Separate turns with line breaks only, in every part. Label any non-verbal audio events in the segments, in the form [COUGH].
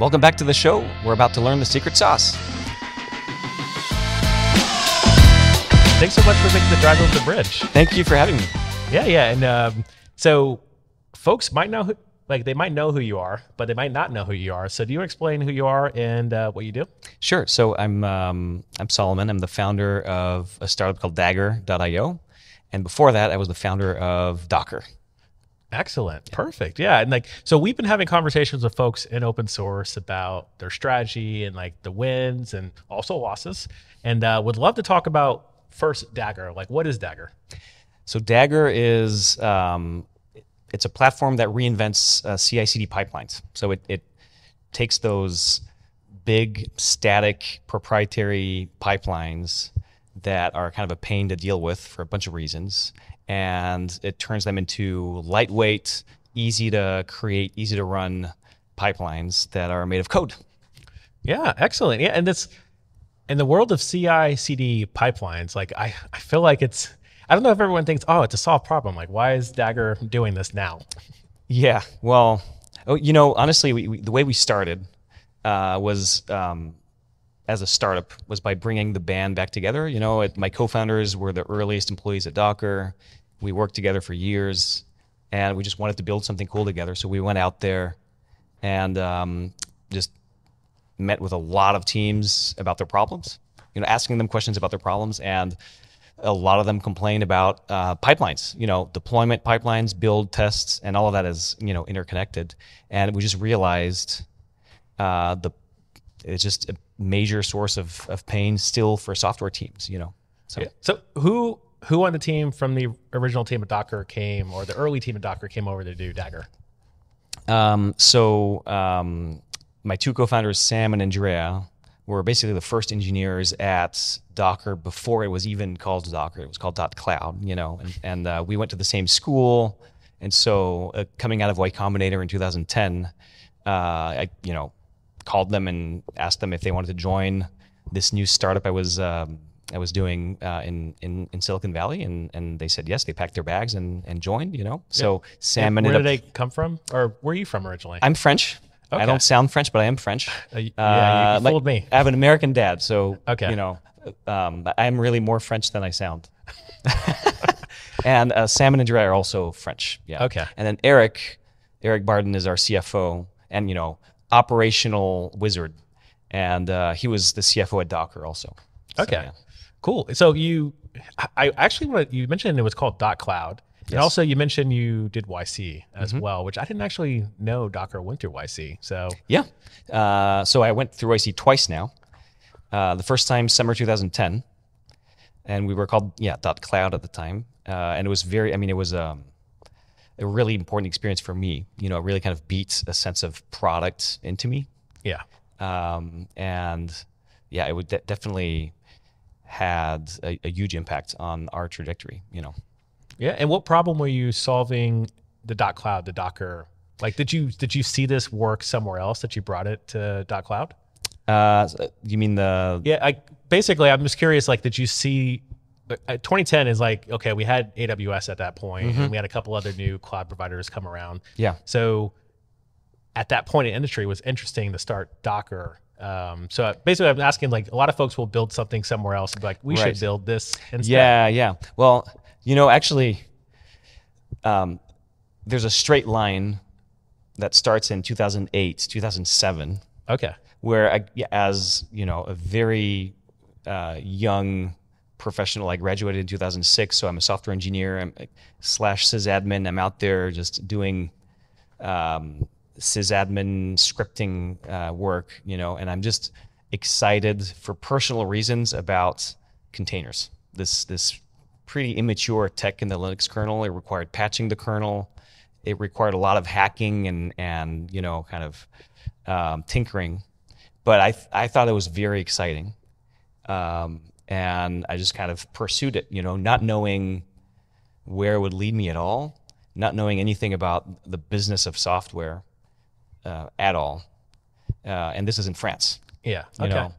Welcome back to the show. We're about to learn the secret sauce.
Thanks so much for making the drive over the bridge.
Thank you for having me.
Yeah, yeah. And um, so folks might know who, like they might know who you are, but they might not know who you are. So do you explain who you are and uh, what you do?
Sure. So I'm um, I'm Solomon. I'm the founder of a startup called Dagger.io, and before that, I was the founder of Docker.
Excellent. Perfect. Yeah. And like, so we've been having conversations with folks in open source about their strategy and like the wins and also losses. And uh, would love to talk about first Dagger. Like, what is Dagger?
So Dagger is um, it's a platform that reinvents uh, CI/CD pipelines. So it, it takes those big static proprietary pipelines that are kind of a pain to deal with for a bunch of reasons and it turns them into lightweight, easy to create, easy to run pipelines that are made of code.
Yeah, excellent. Yeah, and this in the world of CI CD pipelines, like I, I feel like it's I don't know if everyone thinks, oh, it's a solved problem. Like, why is Dagger doing this now?
Yeah, well, oh, you know, honestly, we, we, the way we started uh, was um, as a startup was by bringing the band back together. You know, it, my co-founders were the earliest employees at Docker. We worked together for years, and we just wanted to build something cool together. So we went out there and um, just met with a lot of teams about their problems. You know, asking them questions about their problems, and a lot of them complain about uh, pipelines. You know, deployment pipelines, build tests, and all of that is you know interconnected. And we just realized uh, the it's just a major source of, of pain still for software teams, you know.
So, yeah. so who who on the team from the original team of Docker came, or the early team of Docker came over to do Dagger?
Um, so um, my two co-founders, Sam and Andrea, were basically the first engineers at Docker before it was even called Docker. It was called Dot .cloud, you know, and, and uh, we went to the same school. And so uh, coming out of Y Combinator in 2010, uh, I, you know, called them and asked them if they wanted to join this new startup I was um, I was doing uh, in, in in Silicon Valley, and and they said yes. They packed their bags and and joined. You know, so yeah. Sam
and where did they come from, or where are you from originally?
I'm French. Okay. I don't sound French, but I am French.
Uh, yeah, you, fooled me.
I have an American dad, so
okay.
you know, um, I'm really more French than I sound. [LAUGHS] and uh, Sam and Andrea are also French. Yeah.
Okay.
And then Eric, Eric Barden is our CFO, and you know, operational wizard, and uh, he was the CFO at Docker also.
Okay, so, yeah. cool. So you, I actually want you mentioned it was called Dot Cloud. Yes. And also, you mentioned you did YC as mm-hmm. well, which I didn't actually know Docker went through YC. So
yeah, uh, so I went through YC twice now. Uh, the first time summer 2010, and we were called yeah Dot Cloud at the time, uh, and it was very. I mean, it was um, a really important experience for me. You know, it really kind of beats a sense of product into me.
Yeah.
Um, and yeah, it would de- definitely had a, a, huge impact on our trajectory. You know.
Yeah. And what problem were you solving? The dot cloud, the Docker. Like, did you did you see this work somewhere else that you brought it to dot cloud?
Uh, you mean the?
Yeah. I basically, I'm just curious. Like, did you see 2010 is like okay we had aws at that point, mm-hmm. and we had a couple other new cloud providers come around
yeah
so at that point in industry it was interesting to start docker um, so basically i'm asking like a lot of folks will build something somewhere else and be like we right. should build this instead.
yeah yeah well you know actually um, there's a straight line that starts in 2008 2007
okay
where I, as you know a very uh, young professional. I graduated in 2006, so I'm a software engineer I'm, slash sysadmin. I'm out there just doing um, sysadmin scripting uh, work, you know, and I'm just excited for personal reasons about containers. This this pretty immature tech in the Linux kernel. It required patching the kernel. It required a lot of hacking and and you know kind of um, tinkering. But I th- I thought it was very exciting. Um, and I just kind of pursued it, you know, not knowing where it would lead me at all, not knowing anything about the business of software uh, at all. Uh, and this is in France.
Yeah.
You okay. know,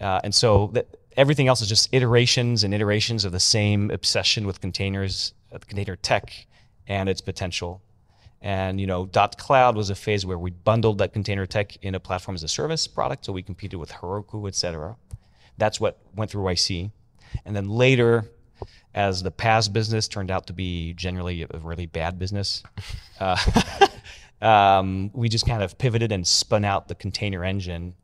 uh, and so that everything else is just iterations and iterations of the same obsession with containers, uh, container tech, and its potential. And you know, Dot Cloud was a phase where we bundled that container tech in a platform as a service product, so we competed with Heroku, et cetera. That's what went through YC. And then later, as the PaaS business turned out to be generally a really bad business, uh, [LAUGHS] um, we just kind of pivoted and spun out the container engine,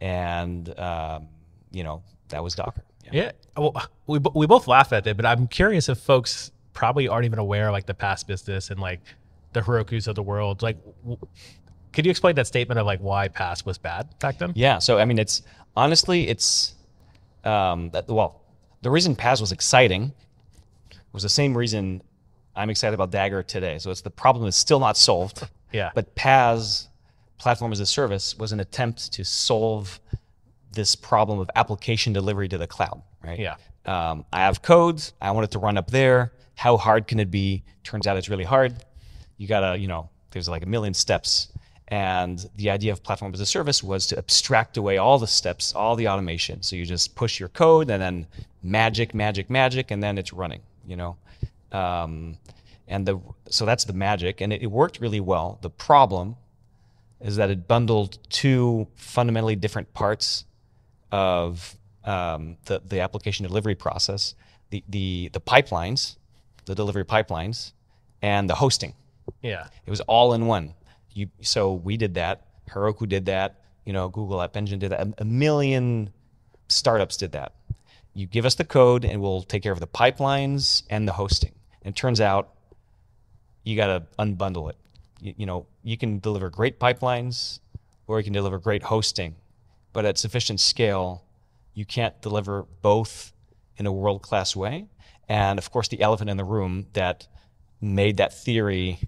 and um, you know that was Docker.
Yeah. Well, we, we both laugh at it, but I'm curious if folks probably aren't even aware of like the PaaS business and like the Heroku's of the world. Like, w- could you explain that statement of like why PaaS was bad back then?
Yeah. So I mean, it's honestly, it's um, that, well, the reason PaaS was exciting was the same reason I'm excited about Dagger today. So it's the problem is still not solved. [LAUGHS]
Yeah.
But PaaS, platform as a service, was an attempt to solve this problem of application delivery to the cloud. Right.
Yeah.
Um, I have codes. I want it to run up there. How hard can it be? Turns out it's really hard. You gotta, you know, there's like a million steps. And the idea of platform as a service was to abstract away all the steps, all the automation. So you just push your code and then magic, magic, magic, and then it's running, you know? Um, and the, so that's the magic. And it, it worked really well. The problem is that it bundled two fundamentally different parts of um, the, the application delivery process the, the, the pipelines, the delivery pipelines, and the hosting.
Yeah.
It was all in one. You, so we did that. Heroku did that. You know, Google App Engine did that. A, a million startups did that. You give us the code, and we'll take care of the pipelines and the hosting. And it turns out you got to unbundle it. You, you know, you can deliver great pipelines, or you can deliver great hosting, but at sufficient scale, you can't deliver both in a world class way. And of course, the elephant in the room that made that theory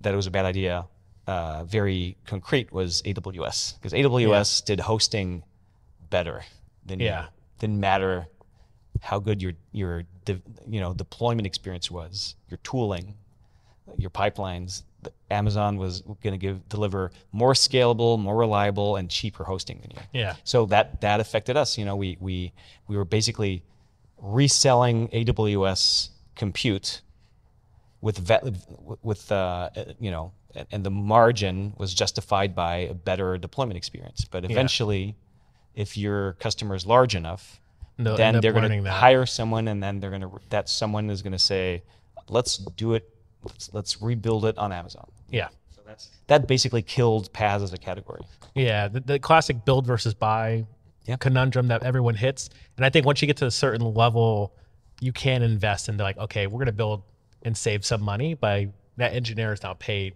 that it was a bad idea uh, very concrete was AWS because AWS did hosting better than
Yeah.
you. Didn't matter how good your your de- you know deployment experience was, your tooling, your pipelines. Amazon was going to give deliver more scalable, more reliable, and cheaper hosting than you.
Yeah.
So that that affected us. You know, we we we were basically reselling AWS compute with ve- with uh, you know, and the margin was justified by a better deployment experience. But eventually, if your customer is large enough,
They'll
then they're going to hire someone, and then they're going to that someone is going to say, "Let's do it. Let's let's rebuild it on Amazon."
Yeah.
So that's that basically killed PaaS as a category.
Yeah, the, the classic build versus buy
Yeah.
conundrum that everyone hits. And I think once you get to a certain level, you can invest into like, okay, we're going to build and save some money by that engineer is now paid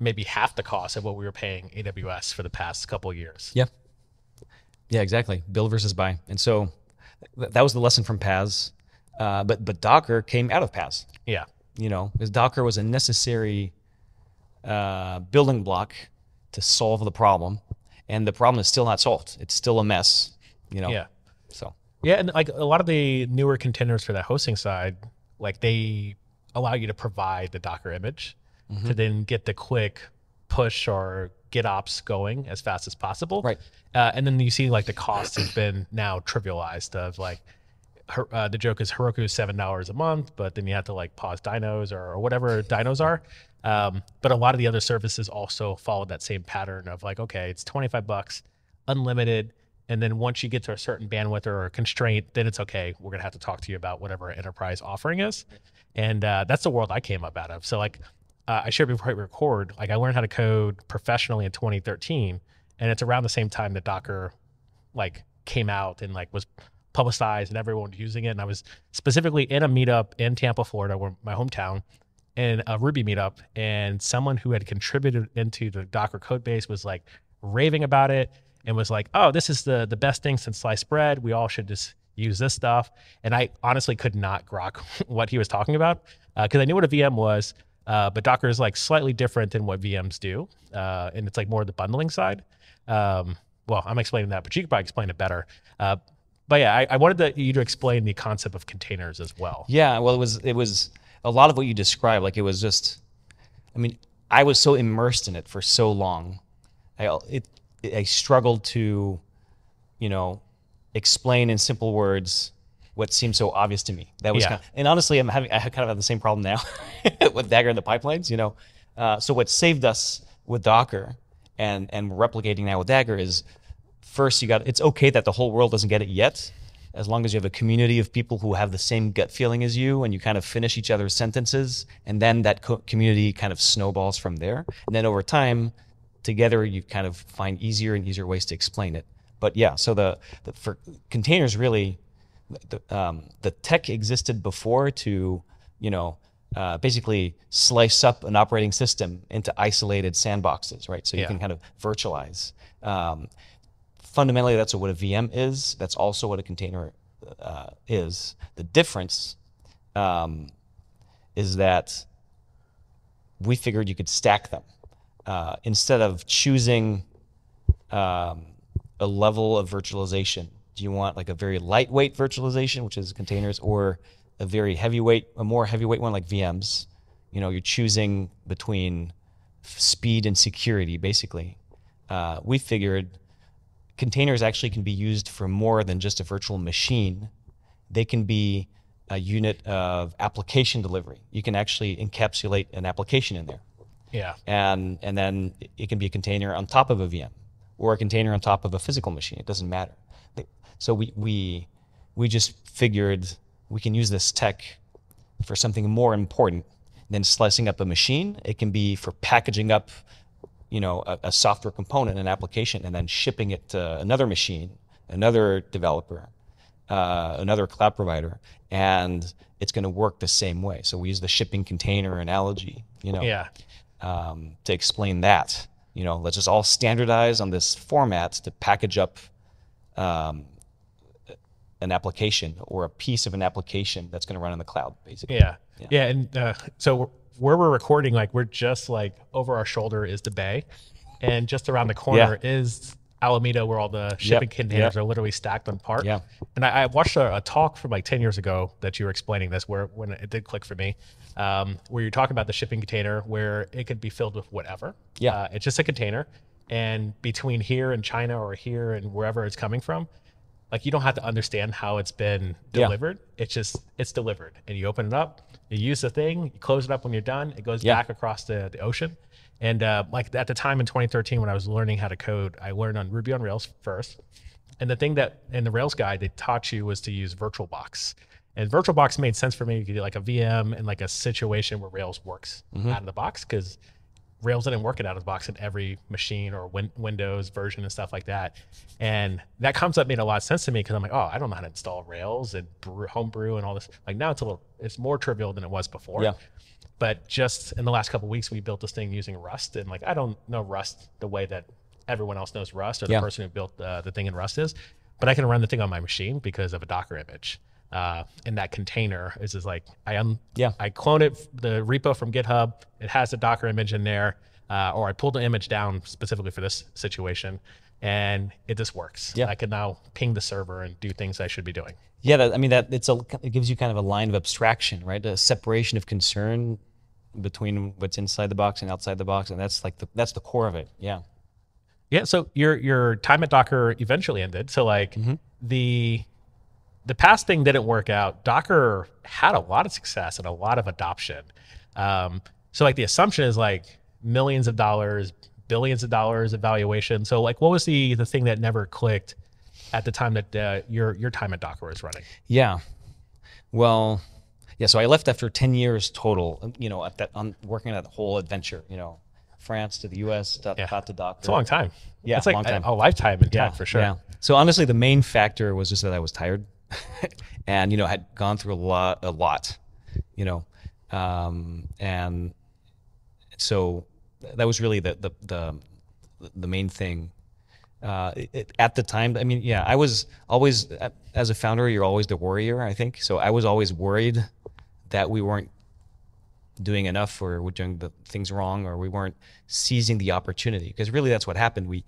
maybe half the cost of what we were paying AWS for the past couple of years.
Yeah. Yeah, exactly. Build versus buy. And so th- that was the lesson from PaaS. Uh, but but Docker came out of PaaS.
Yeah.
You know, because Docker was a necessary uh, building block to solve the problem, and the problem is still not solved. It's still a mess. You know.
Yeah.
So
Yeah, and like a lot of the newer containers for that hosting side, like they allow you to provide the Docker image
Mm-hmm.
to then get the quick push or GitOps going as fast as possible.
Right.
Uh, and then you see like the cost has been now trivialized of like her, uh, the joke is Heroku is seven dollars a month, but then you have to like pause dynos or, or whatever dynos are. Um, but a lot of the other services also follow that same pattern of like, okay, it's twenty five bucks, unlimited, and then once you get to a certain bandwidth or a constraint, then it's okay. We're gonna have to talk to you about whatever enterprise offering is, and uh, that's the world I came up out of. So like, uh, I shared before we record, like I learned how to code professionally in 2013, and it's around the same time that Docker like came out and like was publicized and everyone was using it. And I was specifically in a meetup in Tampa, Florida, where my hometown, in a Ruby meetup, and someone who had contributed into the Docker code base was like raving about it and was like, "Oh, this is the the best thing since sliced bread. We all should just use this stuff." And I honestly could not grok [LAUGHS] what he was talking about because I knew what a VM was, uh, but Docker is like slightly different than what VMs do, uh, and it's like more the bundling side. Um, well, I'm explaining that, but you could probably explain it better. Uh, but yeah, I, I wanted to, you to explain the concept of containers as well.
Yeah, well, it was it was a lot of what you described. Like it was just, I mean, I was so immersed in it for so long. I it I struggled to, you know, explain in simple words what seemed so obvious to me. That was
Yeah.
kind of, and honestly, I'm having I kind of have the same problem now [LAUGHS] with Dagger and the pipelines. You know, uh, so what saved us with Docker and and replicating now with Dagger is first you got it's okay that the whole world doesn't get it yet as long as you have a community of people who have the same gut feeling as you and you kind of finish each other's sentences and then that co- community kind of snowballs from there and then over time together you kind of find easier and easier ways to explain it but yeah so the, the for containers really the, um, the tech existed before to you know uh, basically slice up an operating system into isolated sandboxes right so you
Yeah.
can kind of virtualize um, fundamentally that's what a VM is. That's also what a container uh, is. The difference um, is that we figured you could stack them uh, instead of choosing um, a level of virtualization. Do you want like a very lightweight virtualization, which is containers, or a very heavyweight, a more heavyweight one like VMs? You know, you're choosing between speed and security, basically. Uh, we figured containers actually can be used for more than just a virtual machine. They can be a unit of application delivery. You can actually encapsulate an application in there.
Yeah.
And, and then it can be a container on top of a VM or a container on top of a physical machine. It doesn't matter. So we, we, we just figured we can use this tech for something more important than slicing up a machine. It can be for packaging up you know a, a software component an application and then shipping it to another machine another developer uh, another cloud provider and it's going to work the same way so we use the shipping container analogy you know
Yeah.
um, to explain that you know let's just all standardize on this format to package up um, an application or a piece of an application that's going to run in the cloud basically
Yeah. Yeah. And uh, so where we're recording, like we're just like over our shoulder is the bay, and just around the corner is Alameda, where all the shipping containers
yep.
are literally stacked on park.
Yeah.
And I, I watched a, a talk from like 10 years ago that you were explaining this, where when it did click for me, um, where you're talking about the shipping container where it could be filled with whatever.
Yeah.
Uh, it's just a container. And between here and China or here and wherever it's coming from, like you don't have to understand how it's been delivered. Yeah. It's just it's delivered, and you open it up, you use the thing, you close it up when you're done. It goes
Yeah.
back across the, the ocean. And uh, like at the time in 2013 when I was learning how to code, I learned on Ruby on Rails first. And the thing that in the Rails guide they taught you was to use VirtualBox. And VirtualBox made sense for me. You could do like a VM in like a situation where Rails works out of the box because Rails didn't work it out of the box in every machine or win- Windows version and stuff like that. And that concept made a lot of sense to me because I'm like, oh, I don't know how to install Rails and brew, homebrew and all this. Like now it's a little, it's more trivial than it was before.
Yeah.
But just in the last couple of weeks, we built this thing using Rust, and like I don't know Rust the way that everyone else knows Rust or the
Yeah.
person who built uh, the thing in Rust is, but I can run the thing on my machine because of a Docker image. Uh, and that container is just like I um
Yeah.
I clone it the repo from GitHub. It has a Docker image in there, uh, or I pulled the image down specifically for this situation, and it just works.
Yeah.
I can now ping the server and do things I should be doing.
Yeah, that, I mean that it's a it gives you kind of a line of abstraction, right? A separation of concern between what's inside the box and outside the box, and that's like the that's the core of it. Yeah,
Yeah. So your your time at Docker eventually ended. So like the the PaaS thing didn't work out. Docker had a lot of success and a lot of adoption. Um, so like the assumption is like millions of dollars, billions of dollars evaluation. So like what was the the thing that never clicked at the time that uh, your your time at Docker was running?
yeah. Well, yeah. So I left after ten years total. You know, at that on working at that whole adventure. You know, France to the U.S. to,
Yeah.
to Docker.
It's a long time.
Yeah,
it's like
long time.
A, a lifetime in time for sure.
Yeah. So honestly, the main factor was just that I was tired, [LAUGHS] and you know had gone through a lot, a lot, you know, um, and so that was really the the the, the main thing. Uh, it- at the time, I mean, yeah, I was always as a founder, you're always the worrier. I think so. I was always worried that we weren't doing enough or we're doing the things wrong or we weren't seizing the opportunity because really that's what happened we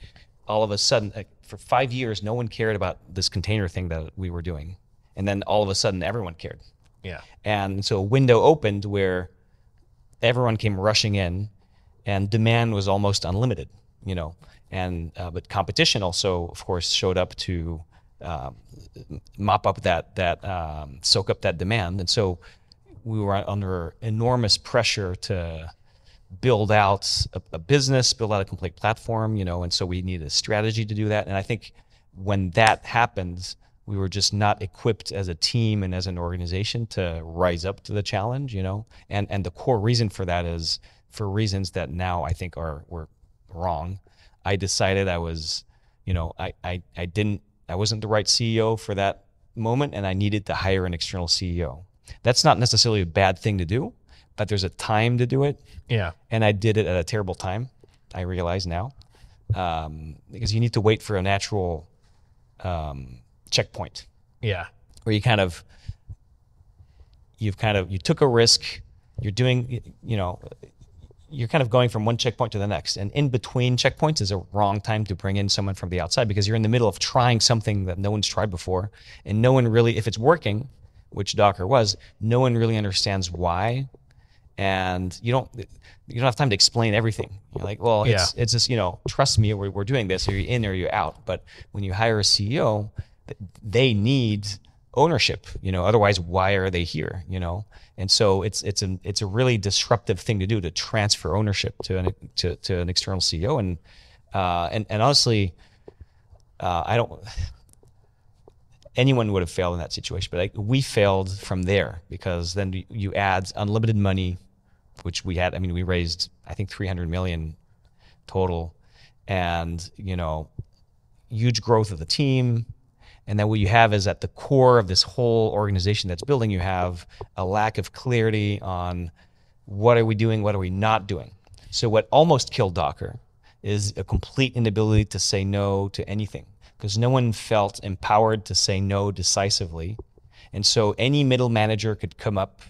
all of a sudden like, for five years no one cared about this container thing that we were doing. And then all of a sudden everyone cared.
Yeah.
and so a window opened where everyone came rushing in and demand was almost unlimited you know. And uh, but competition also of course showed up to um, mop up that that um, soak up that demand, and so we were under enormous pressure to build out a, a, business, build out a complete platform, you know, and so we needed a strategy to do that. And I think when that happens, we were just not equipped as a team and as an organization to rise up to the challenge, you know. And and the core reason for that is for reasons that now I think are were wrong. I decided I was, you know, I I, I didn't I wasn't the right CEO for that moment and I needed to hire an external CEO. That's not necessarily a bad thing to do, but there's a time to do it.
Yeah.
And I did it at a terrible time. I realize now. Um, because you need to wait for a natural um, checkpoint.
Yeah.
Where you kind of you've kind of you took a risk, you're doing you know you're kind of going from one checkpoint to the next. And in between checkpoints is a wrong time to bring in someone from the outside because you're in the middle of trying something that no one's tried before. And no one really, if it's working, which Docker was, no one really understands why. And you don't, you don't have time to explain everything. You're like, well, it's, yeah. it's just, you know, trust me, we're, we're doing this, or you're in or you're out. But when you hire a CEO, they need ownership, you know, otherwise why are they here, you know? And so it's it's a it's a really disruptive thing to do to transfer ownership to an to, to an external CEO and uh, and and honestly, uh, I don't. Anyone would have failed in that situation, but we failed from there because then you add unlimited money, which we had. I mean, we raised I think 300 million total, and you know, huge growth of the team, and then what you have is at the core of this whole organization that's building, you have a lack of clarity on what are we doing, what are we not doing. So what almost killed Docker is a complete inability to say no to anything because no one felt empowered to say no decisively. And so any middle manager could come up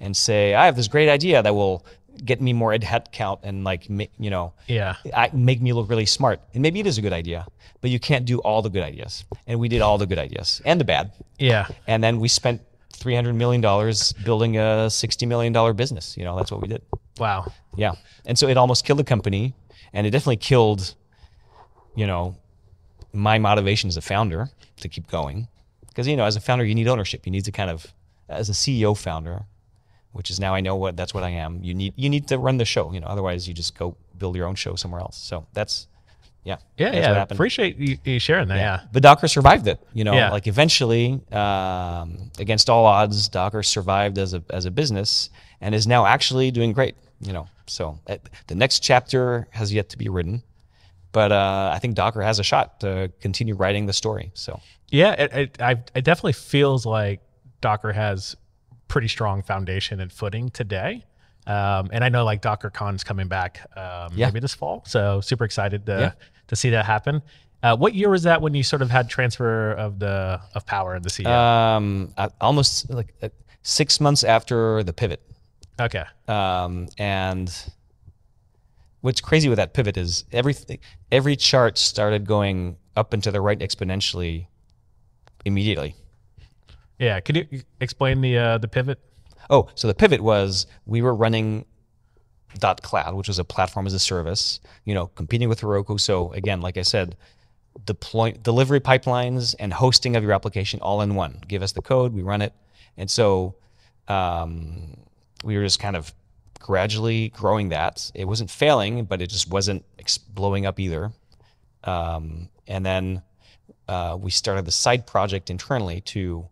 and say, I have this great idea that will get me more ad head count and like you know
yeah.
I, make me look really smart. And maybe it is a good idea but you can't do all the good ideas. And we did all the good ideas and the bad.
Yeah.
And then we spent 300 million dollars building a 60 million dollar business. You know that's what we did.
Wow.
Yeah. And so it almost killed the company and it definitely killed you know my motivation as a founder to keep going. Because you know as a founder you need ownership. You need to kind of as a ceo founder which is now I know what that's what I am. You need you need to run the show, you know. Otherwise, you just go build your own show somewhere else. So that's yeah,
yeah, yeah. Appreciate you, you, sharing that. Yeah. yeah.
but Docker survived it. You know, yeah. like eventually, um, against all odds, Docker survived as a as a business and is now actually doing great. You know, so uh, the next chapter has yet to be written, but uh, I think Docker has a shot to continue writing the story. So
yeah, it, it, I, it definitely feels like Docker has pretty strong foundation and footing today. Um, and I know like DockerCon's coming back um, yeah. maybe this fall, so super excited to yeah. to see that happen. Uh, what year was that when you sort of had transfer of the of power in the CEO?
Um, almost like uh, six months after the pivot.
Okay.
Um, and what's crazy with that pivot is everything every chart started going up and to the right exponentially immediately.
Yeah, could you explain the uh, the pivot?
Oh, so the pivot was we were running dot cloud, which was a platform as a service, you know, competing with Heroku. So again, like I said, deploy delivery pipelines and hosting of your application all in one. Give us the code, we run it, and so um, we were just kind of gradually growing that. It wasn't failing, but it just wasn't blowing up either. Um, and then uh, we started the side project internally to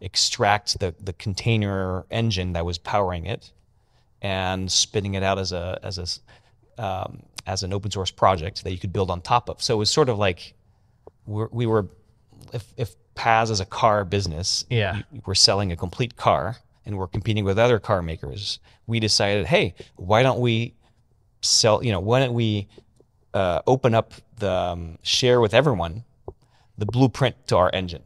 extract the, the container engine that was powering it and spitting it out as a as a um, as an open source project that you could build on top of. So it was sort of like we're, we were if if PaaS is a car business,
yeah,
we're selling a complete car and we're competing with other car makers. We decided, hey, why don't we sell? You know, why don't we uh, open up the um, share with everyone the blueprint to our engine?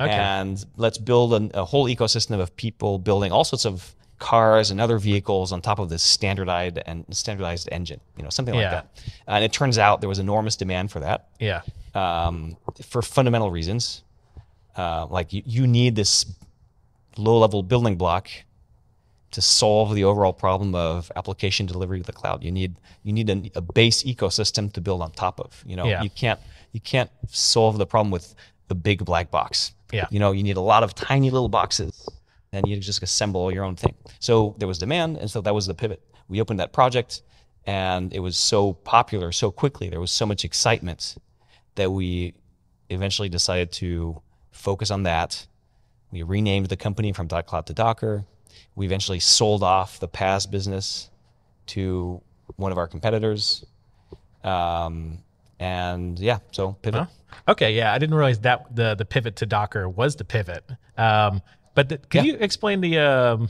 Okay. And let's build an, a whole ecosystem of people building all sorts of cars and other vehicles on top of this standardized and standardized engine, you know, something like yeah. that. And it turns out there was enormous demand for that.
Yeah.
Um, for fundamental reasons, uh, like you, you need this low-level building block to solve the overall problem of application delivery to the cloud. You need you need a, a base ecosystem to build on top of. You know, yeah. you can't you can't solve the problem with a big black box.
Yeah.
You know, you need a lot of tiny little boxes and you just assemble your own thing. So there was demand. And so that was the pivot. We opened that project and it was so popular so quickly. There was so much excitement that we eventually decided to focus on that. We renamed the company from .cloud to Docker. We eventually sold off the PaaS business to one of our competitors. Um, and yeah, so pivot.
Okay, yeah, I didn't realize that the the pivot to Docker was the pivot. Um, but the, can
Yeah.
you explain the um,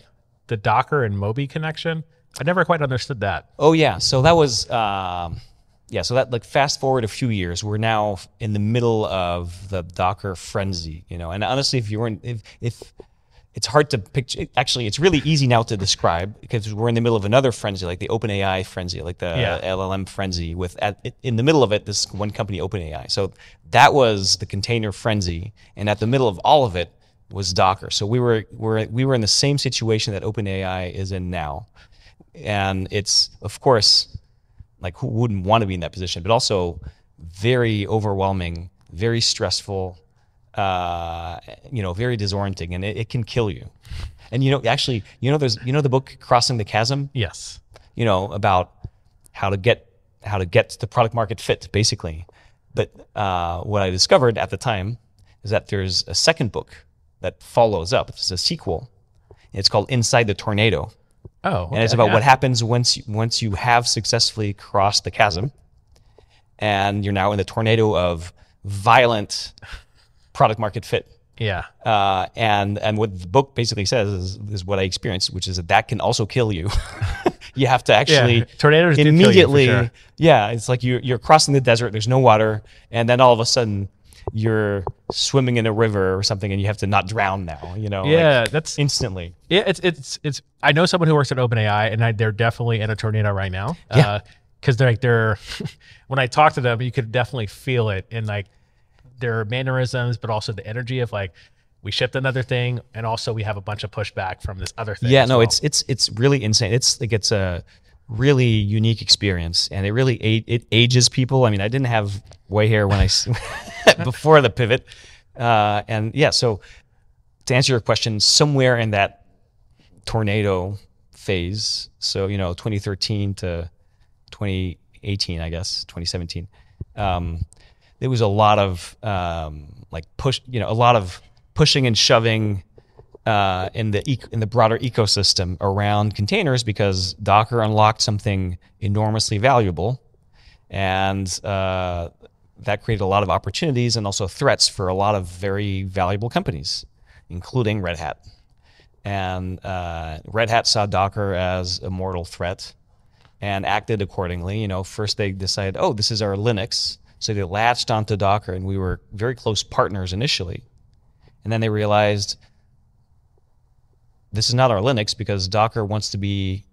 the Docker and Moby connection? I never quite understood that.
Oh yeah, so that was um, yeah. So that like fast forward a few years, we're now in the middle of the Docker frenzy, you know. And honestly, if you weren't, if, if it's hard to picture, actually, it's really easy now to describe because we're in the middle of another frenzy, like the OpenAI frenzy, like the
Yeah.
LLM frenzy. With at, in the middle of it, this one company, OpenAI. So that was the container frenzy, and at the middle of all of it was Docker. So we were we're, we were in the same situation that OpenAI is in now and it's of course like who wouldn't want to be in that position but also very overwhelming very stressful uh, you know very disorienting and it, it can kill you. And you know actually you know there's you know the book crossing the chasm?
Yes.
you know about how to get how to get the product market fit basically. But uh, what i discovered at the time is that there's a second book that follows up. It's a sequel. It's called inside the tornado.
Oh,
and it's about
yeah.
what happens once you, once you have successfully crossed the chasm, and you're now in the tornado of violent product market fit.
Yeah.
Uh, and and what the book basically says is, is what I experienced, which is that that can also kill you. [LAUGHS] you have to actually
Yeah, tornadoes do kill you, for
immediately.
sure.
Yeah, it's like you're you're crossing the desert. There's no water, and then all of a sudden you're swimming in a river or something, and you have to not drown now. You know, like,
Yeah, that's
instantly.
Yeah, it's it's it's. I know someone who works at OpenAI, and I, they're definitely in a tornado right now.
Yeah.
because they're like they're. [LAUGHS] when I talk to them, you could definitely feel it and like their mannerisms, but also the energy of like we shipped another thing, and also we have a bunch of pushback from this other thing.
Yeah, no,
well.
it's it's it's really insane. It's like it's a really unique experience, and it really a- it ages people. I mean, I didn't have way hair when I [LAUGHS] before the pivot, uh, and yeah. So to answer your question, somewhere in that tornado phase, so you know, 2013 to 2018, I guess 2017. Um, there was a lot of um, like push, you know, a lot of pushing and shoving uh, in the ec- in the broader ecosystem around containers because Docker unlocked something enormously valuable, and uh, that created a lot of opportunities and also threats for a lot of very valuable companies, including Red Hat. And uh, Red Hat saw Docker as a mortal threat and acted accordingly. You know, first they decided, oh, this is our Linux. So they latched onto Docker, and we were very close partners initially. And then they realized this is not our Linux because Docker wants to be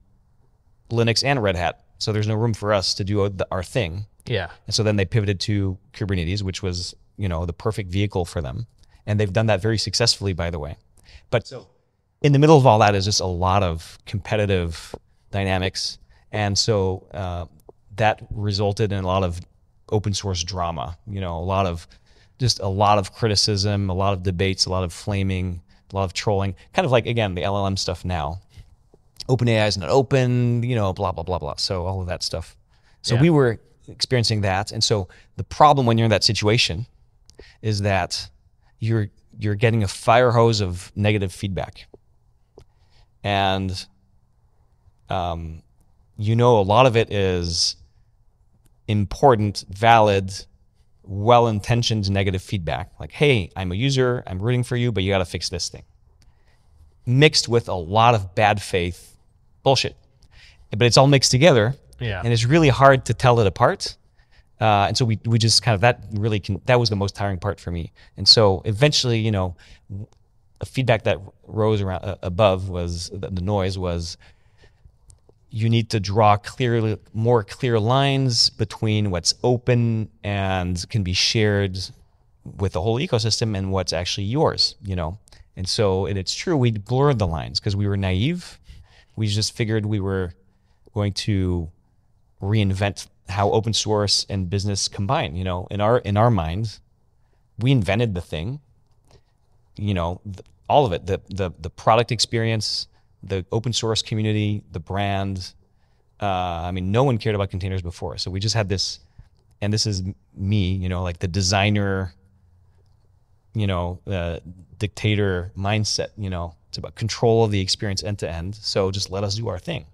Linux and Red Hat. So there's no room for us to do our thing.
yeah,
And so then they pivoted to Kubernetes, which was, you know, the perfect vehicle for them. And they've done that very successfully, by the way. But so, in the middle of all that is just a lot of competitive dynamics. And so uh, that resulted in a lot of open source drama, you know, a lot of just a lot of criticism, a lot of debates, a lot of flaming, a lot of trolling, kind of like, again, the LLM stuff now. OpenAI is not open, you know, blah, blah, blah, blah. So all of that stuff. So
Yeah.
we were experiencing that. And so the problem when you're in that situation is that you're you're getting a fire hose of negative feedback. And um, you know a lot of it is important, valid, well-intentioned negative feedback. Like, hey, I'm a user, I'm rooting for you, but you got to fix this thing. Mixed with a lot of bad faith bullshit. But it's all mixed together
yeah,
and it's really hard to tell it apart. Uh, and so we we just kind of that really can, that was the most tiring part for me. And so eventually, you know, a feedback that rose around uh, above was the, the noise was you need to draw clearly more clear lines between what's open and can be shared with the whole ecosystem and what's actually yours, you know. And so, and it's true, we blurred the lines because we were naive. We just figured we were going to reinvent how open source and business combine. You know, in our in our minds, we invented the thing. You know, all of it the the the product experience, the open source community, the brand. Uh, I mean, no one cared about containers before, so we just had this, and this is me, you know, like the designer, you know, uh, dictator mindset. You know, it's about control of the experience end to end. So just let us do our thing.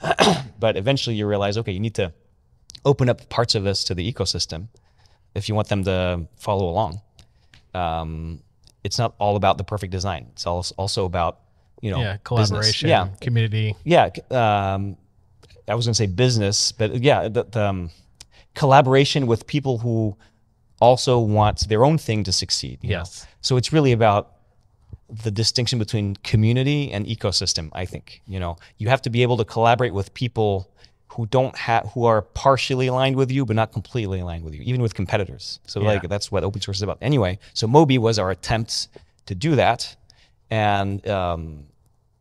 [CLEARS THROAT] but eventually, you realize, okay, you need to open up parts of this to the ecosystem if you want them to follow along. Um, it's not all about the perfect design. It's also about you know
yeah collaboration,
yeah,
community.
Yeah, um, I was going to say business, but yeah, the, the um, collaboration with people who also want their own thing to succeed.
Yes.
Know? So it's really about the distinction between community and ecosystem. I think you know you have to be able to collaborate with people who don't have who are partially aligned with you but not completely aligned with you even with competitors so yeah. like that's what open source is about anyway so moby was our attempt to do that and um,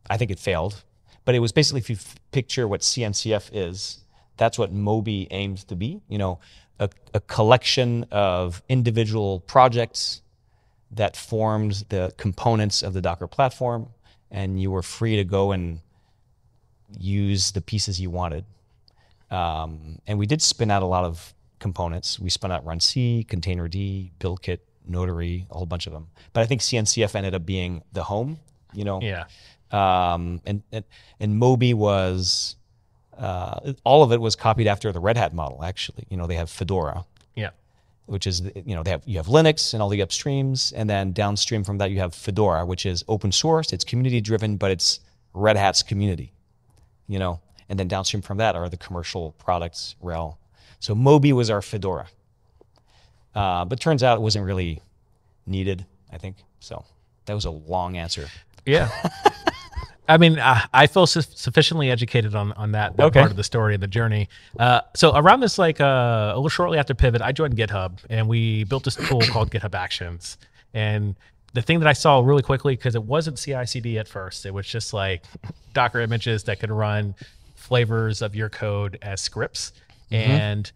i think it failed but it was basically if you f- picture what cncf is that's what moby aims to be you know a, a collection of individual projects that formed the components of the docker platform and you were free to go and use the pieces you wanted um, and we did spin out a lot of components. We spun out runc, containerd, BuildKit, Notary, a whole bunch of them. But I think CNCF ended up being the home, you know?
Yeah.
Um, and, and, and Moby was, uh, all of it was copied after the Red Hat model, actually. You know, they have Fedora.
Yeah.
Which is, you know, they have, you have Linux and all the upstreams. And then downstream from that, you have Fedora, which is open source. It's community driven, but it's Red Hat's community, you know? And then downstream from that are the commercial products, RHEL. So Moby was our Fedora. Uh, but turns out it wasn't really needed, I think. So that was a long answer.
Yeah. [LAUGHS] I mean, I, I feel su- sufficiently educated on on that, that okay. part of the story and the journey. Uh, so around this, like uh, a little shortly after Pivot, I joined GitHub and we built this tool called GitHub Actions. And the thing that I saw really quickly because it wasn't CI/CD at first, it was just like Docker images that could run flavors of your code as scripts. Mm-hmm. And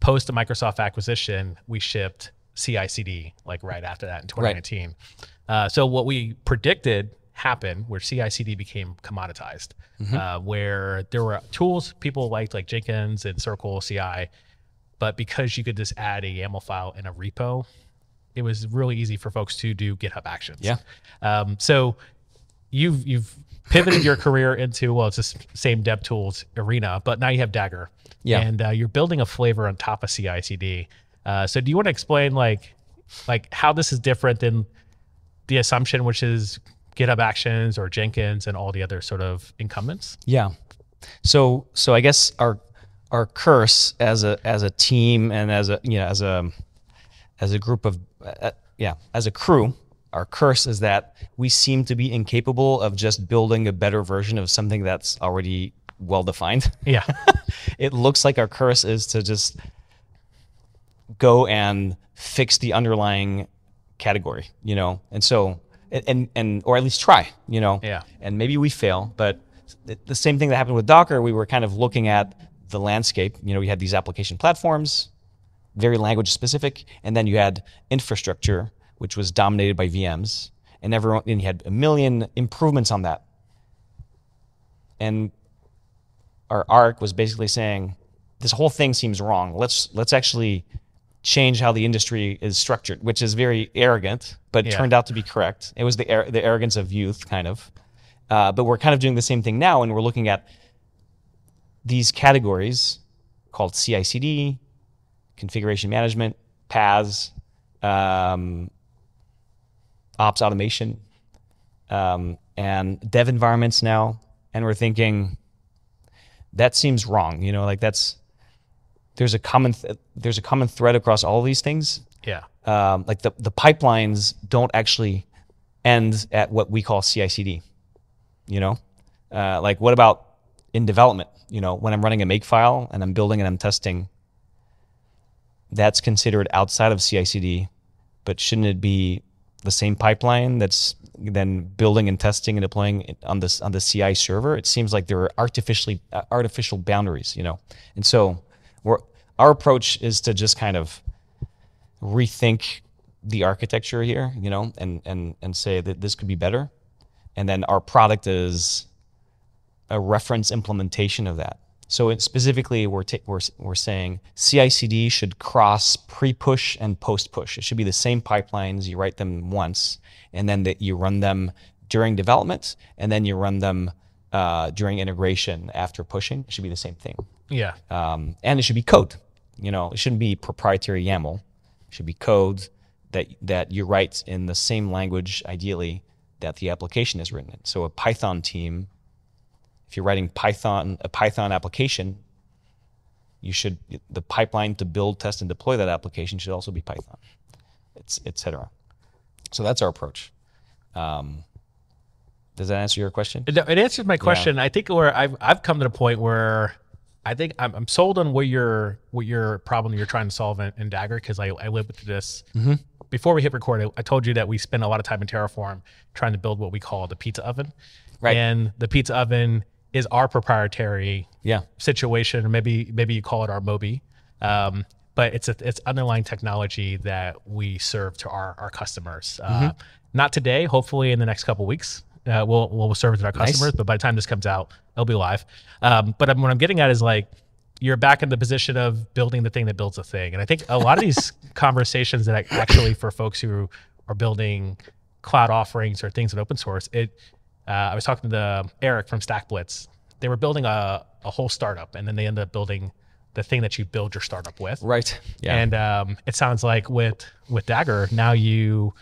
post the Microsoft acquisition, we shipped CI/CD like right after that in 2019. Right. Uh, so what we predicted happened where CI/CD became commoditized, mm-hmm. uh, where there were tools people liked like Jenkins and Circle CI, but because you could just add a YAML file in a repo, it was really easy for folks to do GitHub Actions.
Yeah.
Um, so you've you've pivoted your career into well, it's the same dev tools arena, but now you have Dagger,
yeah,
and uh, you're building a flavor on top of CI/CD. Uh, so, do you want to explain like like how this is different than the assumption, which is GitHub Actions or Jenkins and all the other sort of incumbents?
Yeah. So so I guess our our curse as a as a team and as a you know as a as a group of uh, yeah as a crew our curse is that we seem to be incapable of just building a better version of something that's already well defined.
Yeah. [LAUGHS]
it looks like our curse is to just go and fix the underlying category, you know? And so and and or at least try, you know.
Yeah.
And maybe we fail, but the same thing that happened with Docker, we were kind of looking at the landscape. You know, we had these application platforms, very language specific, and then you had infrastructure which was dominated by VMs, and everyone and he had a million improvements on that. And our arc was basically saying, this whole thing seems wrong. Let's let's actually change how the industry is structured, which is very arrogant, but yeah. turned out to be correct. It was the the arrogance of youth, kind of. Uh, but we're kind of doing the same thing now, and we're looking at these categories called CI/CD, configuration management, PaaS, um, ops automation, um, and dev environments now, and we're thinking that seems wrong. You know, like that's there's a common th- there's a common thread across all these things.
Yeah.
Um, like the the pipelines don't actually end at what we call CI/CD. You know, uh, like what about in development? You know, when I'm running a makefile and I'm building and I'm testing, that's considered outside of CI/CD, but shouldn't it be the same pipeline that's then building and testing and deploying on this on the CI server, it seems like there are artificially uh, artificial boundaries, you know. And so, our approach is to just kind of rethink the architecture here, you know, and and and say that this could be better, and then our product is a reference implementation of that. So specifically, we're, ta- we're we're saying CI/CD should cross pre-push and post-push. It should be the same pipelines. You write them once, and then that you run them during development, and then you run them uh, during integration after pushing. It should be the same thing.
Yeah.
Um, and it should be code. You know, it shouldn't be proprietary YAML. It should be code that that you write in the same language, ideally, that the application is written in. So a Python team, if you're writing Python a Python application, you should the pipeline to build, test, and deploy that application should also be Python, it's etc. So that's our approach. Um, does that answer your question?
It, it answers my question. I think where I've I've come to the point where I think I'm, I'm sold on what your what your problem you're trying to solve in, in Dagger because I, I lived with this.
Mm-hmm.
Before we hit record, I, I told you that we spend a lot of time in Terraform trying to build what we call the pizza oven.
Right.
And the pizza oven is our proprietary
Yeah.
situation, maybe maybe you call it our Moby. Um, but it's a, it's underlying technology that we serve to our our customers. Uh, not today, hopefully in the next couple weeks. Uh, we'll we'll serve it to our
Nice.
customers, but by the time this comes out, it'll be live. Um, but I'm, what I'm getting at is like you're back in the position of building the thing that builds a thing, and I think a lot of these [LAUGHS] conversations that I- actually for folks who are building cloud offerings or things in open source, it uh, I was talking to the Eric from StackBlitz. They were building a, a whole startup, and then they ended up building the thing that you build your startup with.
Right. Yeah.
And um, it sounds like with with Dagger, now you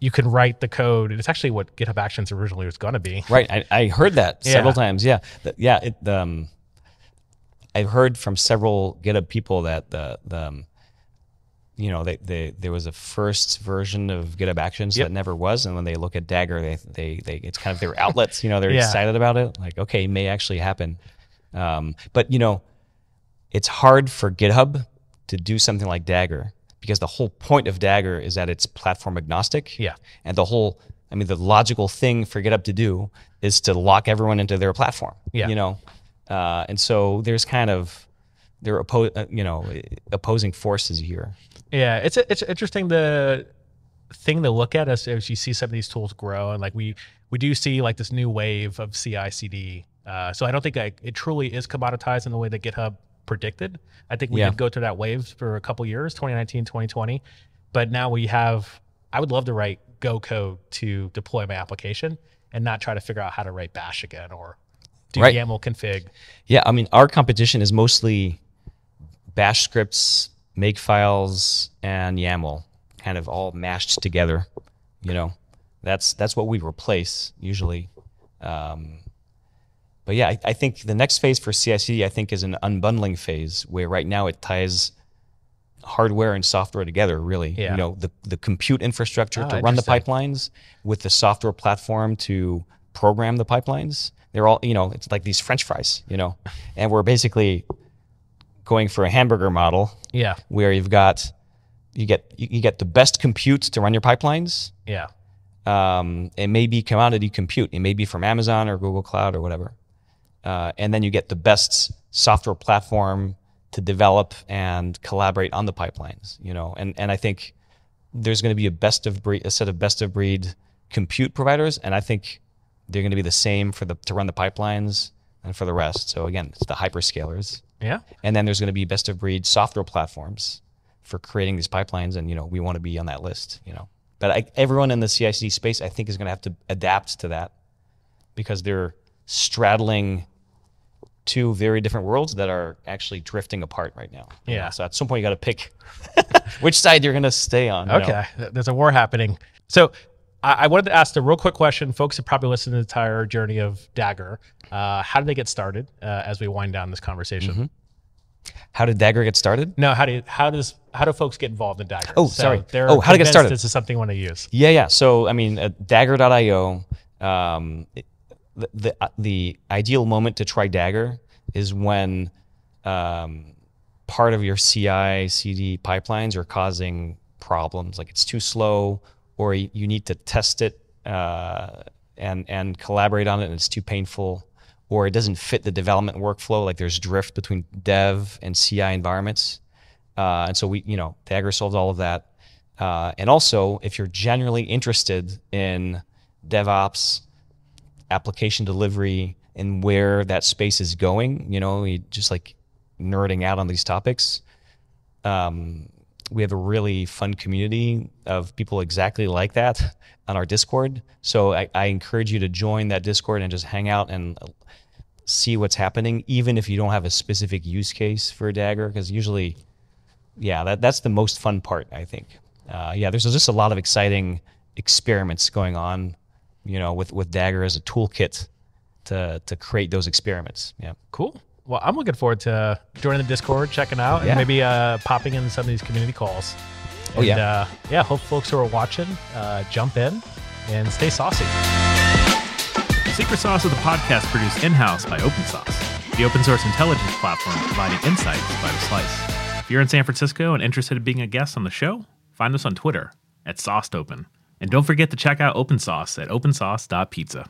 you can write the code. It's actually what GitHub Actions originally was going to be.
Right. I, I heard that several
Yeah.
times. Yeah. Th- yeah. It, um, I've heard from several GitHub people that the, the um, you know, they, they, there was a first version of GitHub Actions
Yep.
that never was. And when they look at Dagger, they, they, they, it's kind of their outlets, you know, they're [LAUGHS]
Yeah.
excited about it. Like, okay, it may actually happen. Um, but, you know, it's hard for GitHub to do something like Dagger because the whole point of Dagger is that it's platform agnostic.
Yeah.
And the whole, I mean, the logical thing for GitHub to do is to lock everyone into their platform.
Yeah.
You know, uh, and so there's kind of they're oppo- uh, you know opposing forces here.
Yeah, it's it's interesting the thing to look at as, as you see some of these tools grow, and like we we do see like this new wave of CI/CD. Uh, so I don't think I, it truly is commoditized in the way that GitHub predicted. I think we
Yeah.
did go through that wave for a couple years, 2019, 2020, but now we have. I would love to write Go code to deploy my application and not try to figure out how to write Bash again or do
Right.
YAML config.
Yeah, I mean, our competition is mostly Bash scripts, make files, and YAML, kind of all mashed together. You know, that's that's what we replace usually. Um, but yeah, I, I think the next phase for CI/CD, I think, is an unbundling phase where right now it ties hardware and software together. Really,
Yeah.
you know, the the compute infrastructure
Ah,
to run the pipelines with the software platform to program the pipelines. They're all, you know, it's like these French fries, you know, [LAUGHS] and we're basically going for a hamburger model
Yeah,
where you've got you get you, you get the best compute to run your pipelines.
yeah,
Um, it may be commodity compute. It may be from Amazon or Google Cloud or whatever. Uh, and then you get the best software platform to develop and collaborate on the pipelines. You know, and and I think there's going to be a best of breed, a set of best of breed compute providers, and I think they're going to be the same for the to run the pipelines and for the rest. So again, it's the hyperscalers,
yeah.
and then there's going to be best of breed software platforms for creating these pipelines, and you know we want to be on that list. You know, but I, everyone in the CI/CD space, I think, is going to have to adapt to that because they're straddling two very different worlds that are actually drifting apart right now. you know.
Yeah.
So at some point, you got to pick [LAUGHS] which side you're going to stay on. you know.
Okay, there's a war happening. So I, I wanted to ask a real quick question. Folks have probably listened to the entire journey of Dagger. Uh, how did they get started? Uh, as we wind down this conversation.
Mm-hmm. How did Dagger get started?
No, how do you, how does how do folks get involved in Dagger?
Oh, sorry.
they're
Oh, how to get started.
This is something you want to use.
Yeah, yeah. So I mean, uh, Dagger.io. Um, it- the the, uh, the ideal moment to try Dagger is when um, part of your CI/CD pipelines are causing problems, like it's too slow, or you need to test it uh, and and collaborate on it, and it's too painful, or it doesn't fit the development workflow. Like there's drift between dev and CI environments, uh, and so we, you know, Dagger solves all of that. Uh, and also, if you're generally interested in DevOps, application delivery, and where that space is going, you know, just like nerding out on these topics. Um, we have a really fun community of people exactly like that on our Discord. So I, I encourage you to join that Discord and just hang out and see what's happening, even if you don't have a specific use case for Dagger, because usually, yeah, that, that's the most fun part, I think. Uh, yeah, there's just a lot of exciting experiments going on, you know, with, with Dagger as a toolkit to, to create those experiments. Yeah.
Cool. Well, I'm looking forward to joining the Discord, checking out,
Yeah.
and maybe uh, popping in some of these community calls.
Oh,
And,
yeah.
uh, yeah. Hope folks who are watching uh, jump in and stay saucy.
Secret Sauce is a podcast produced in-house by OpenSauced, the open source intelligence platform providing insights by the slice. If you're in San Francisco and interested in being a guest on the show, find us on Twitter at SaucedOpen. And don't forget to check out OpenSauced at opensauced.pizza.